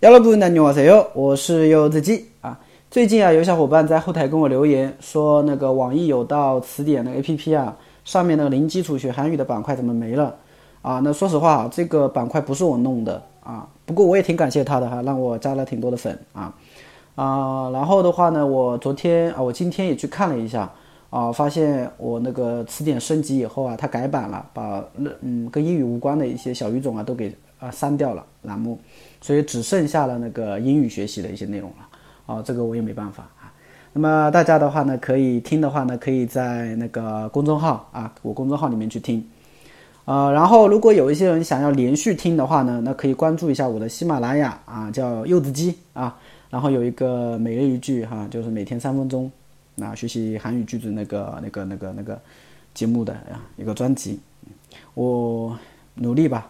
여러분안녕하세요，我是柚子鸡啊。最近啊，有小伙伴在后台跟我留言说，那个网易有道词典的 APP 啊，上面那个零基础学韩语的板块怎么没了啊？那说实话啊，这个板块不是我弄的啊，不过我也挺感谢他的哈，让我加了挺多的粉啊啊。然后的话呢，我昨天啊，我今天也去看了一下啊，发现我那个词典升级以后啊，它改版了，把嗯跟英语无关的一些小语种啊都给 啊删掉了栏目。所以只剩下了那个英语学习的一些内容了，啊，这个我也没办法啊。那么大家的话呢，可以听的话呢，可以在那个公众号啊，我公众号里面去听，呃，然后如果有一些人想要连续听的话呢，那可以关注一下我的喜马拉雅啊，叫柚子鸡啊，然后有一个每日一句哈，就是每天三分钟啊，学习韩语句子那个那个那个那个节目的啊一个专辑，我努力吧。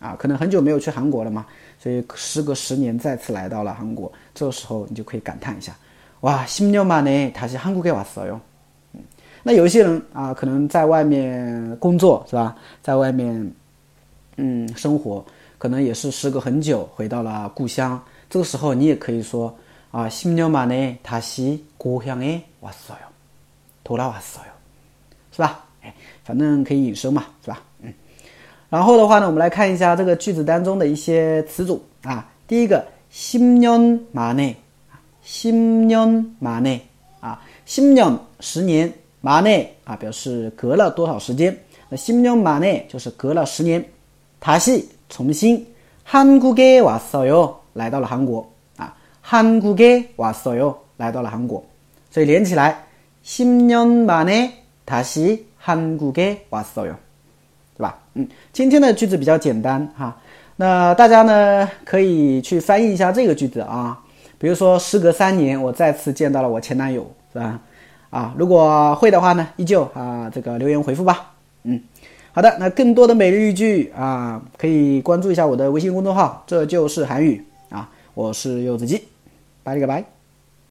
啊，可能很久没有去韩国了嘛，所以时隔十年再次来到了韩国，这个时候你就可以感叹一下，哇，十年만에他是韩国给왔어 요。 嗯，那有一些人啊，可能在外面工作是吧，在外面嗯生活，可能也是时隔很久回到了故乡，这个时候你也可以说啊，十年만에다시고향에왔어 요， 돌아왔어 요， 是吧？哎，反正可以引申嘛，是吧？ 然后的话呢，我们来看一下这个句子当中的一些词组啊。第一个，新년만 에， 新년만에啊，新년十年，만에啊表示隔了多少时间。那新년만에就是隔了十年。다시重新，한국에왔어 요， 来到了韩国啊。한국에왔어 요， 来到了韩国。所以连起来，新년만에다시한국에왔어 요。 嗯，今天的句子比较简单哈，那大家呢可以去翻译一下这个句子啊。比如说，时隔三年，我再次见到了我前男友，是吧？啊，如果会的话呢，依旧啊这个留言回复吧。嗯，好的，那更多的每日一句啊，可以关注一下我的微信公众号，这就是韩语啊，我是柚子鸡，拜了个拜。